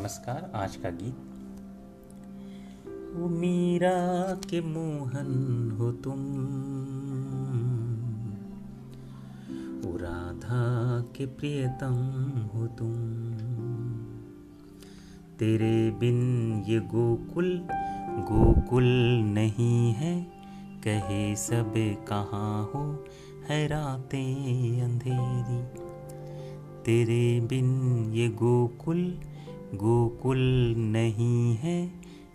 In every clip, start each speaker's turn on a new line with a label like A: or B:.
A: नमस्कार, आज का गीत। वो मीरा के मोहन हो तुम। वो राधा के प्रियतम हो तुम। तेरे बिन ये गोकुल गोकुल नहीं है। कहे सब कहाँ हो है रातें अंधेरी। तेरे बिन ये गोकुल गोकुल नहीं है,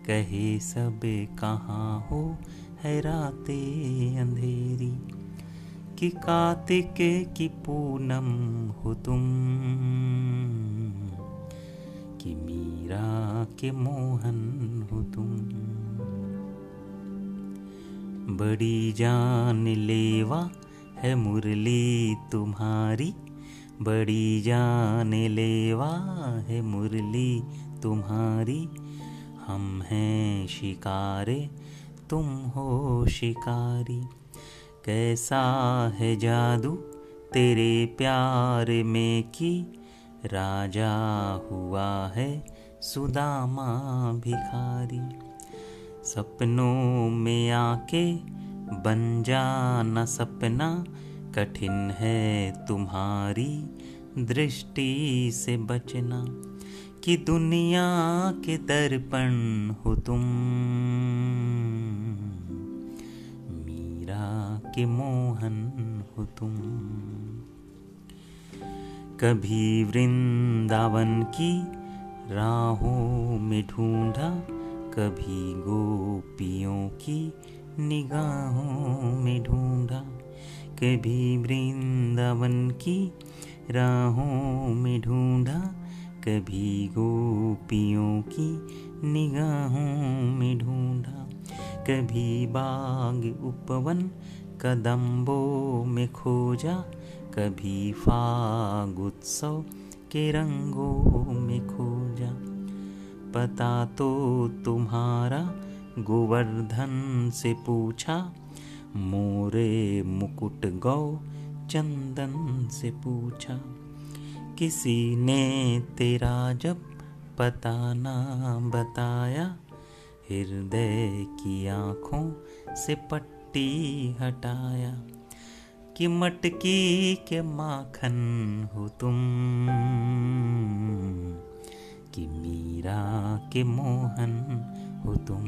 A: कहे सब कहाँ हो है रातें अंधेरी। कि कार्तिक की पूनम हो तुम, कि मीरा के मोहन हो तुम। बड़ी जान लेवा है मुरली तुम्हारी बड़ी जान लेवा है मुरली तुम्हारी। हम हैं शिकारे, तुम हो शिकारी। कैसा है जादू तेरे प्यार में कि? राजा हुआ है सुदामा भिखारी। सपनों में आके बन जाना सपना कठिन है तुम्हारी दृष्टि से बचना कि दुनिया के दर्पण हो तुम। मीरा के मोहन हो तुम। कभी वृंदावन की राहों में ढूंढा, कभी गोपियों की निगाहों में ढूंढा। कभी वृंदावन की राहों में ढूंढा, कभी गोपियों की निगाहों में ढूंढा, कभी बाग उपवन कदम्बों में खोजा, कभी फाग उत्सव के रंगों में खोजा। पता तो तुम्हारा गोवर्धन से पूछा, मोरे मुकुट गौ चंदन से पूछा, किसी ने तेरा जब पता ना बताया, हृदय की आँखों से पट्टी हटाया, कि मटकी के माखन हो तुम, कि मीरा के मोहन हो तुम।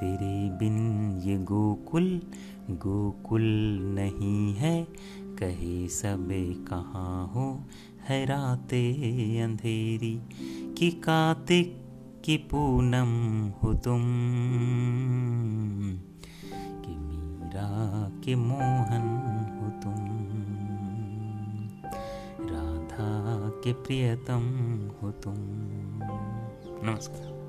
A: तेरे बिन ये गोकुल गोकुल नहीं है। कहे सब कहाँ हो है राते अंधेरी, कि कार्तिक की पूनम हो तुम। कि मीरा के मोहन हो तुम। राधा के प्रियतम हो तुम। नमस्कार।